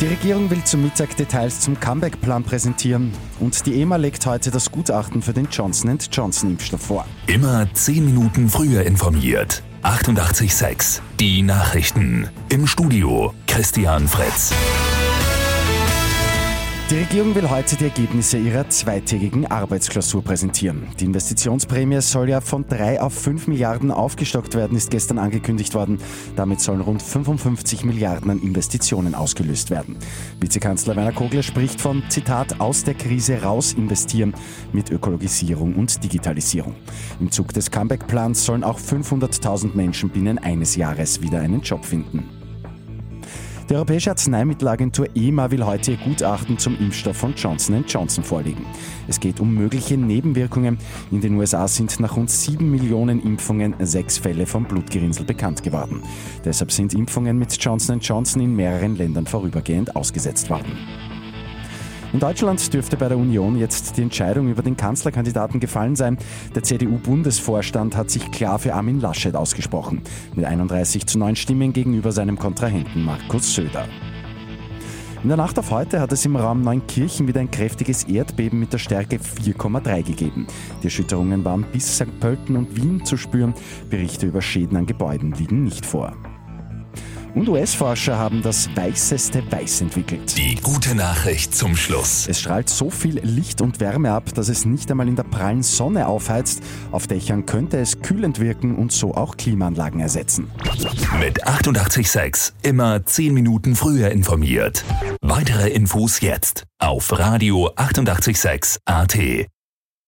Die Regierung will zum Mittag Details zum Comeback-Plan präsentieren und die EMA legt heute das Gutachten für den Johnson Johnson-Impfstoff vor. Immer 10 Minuten früher informiert. 88.6 Die Nachrichten. Im Studio Christian Fritz. Die Regierung will heute die Ergebnisse ihrer zweitägigen Arbeitsklausur präsentieren. Die Investitionsprämie soll ja von 3 auf 5 Milliarden aufgestockt werden, ist gestern angekündigt worden. Damit sollen rund 55 Milliarden an Investitionen ausgelöst werden. Vizekanzler Werner Kogler spricht von, Zitat, aus der Krise raus investieren mit Ökologisierung und Digitalisierung. Im Zug des Comeback-Plans sollen auch 500.000 Menschen binnen eines Jahres wieder einen Job finden. Die Europäische Arzneimittelagentur EMA will heute ihr Gutachten zum Impfstoff von Johnson Johnson vorlegen. Es geht um mögliche Nebenwirkungen. In den USA sind nach rund sieben Millionen Impfungen sechs Fälle von Blutgerinnsel bekannt geworden. Deshalb sind Impfungen mit Johnson Johnson in mehreren Ländern vorübergehend ausgesetzt worden. In Deutschland dürfte bei der Union jetzt die Entscheidung über den Kanzlerkandidaten gefallen sein. Der CDU-Bundesvorstand hat sich klar für Armin Laschet ausgesprochen. Mit 31 zu 9 Stimmen gegenüber seinem Kontrahenten Markus Söder. In der Nacht auf heute hat es im Raum Neunkirchen wieder ein kräftiges Erdbeben mit der Stärke 4,3 gegeben. Die Erschütterungen waren bis St. Pölten und Wien zu spüren. Berichte über Schäden an Gebäuden liegen nicht vor. Und US-Forscher haben das weißeste Weiß entwickelt. Die gute Nachricht zum Schluss. Es strahlt so viel Licht und Wärme ab, dass es nicht einmal in der prallen Sonne aufheizt. Auf Dächern könnte es kühlend wirken und so auch Klimaanlagen ersetzen. Mit 886 immer 10 Minuten früher informiert. Weitere Infos jetzt auf Radio 886 AT.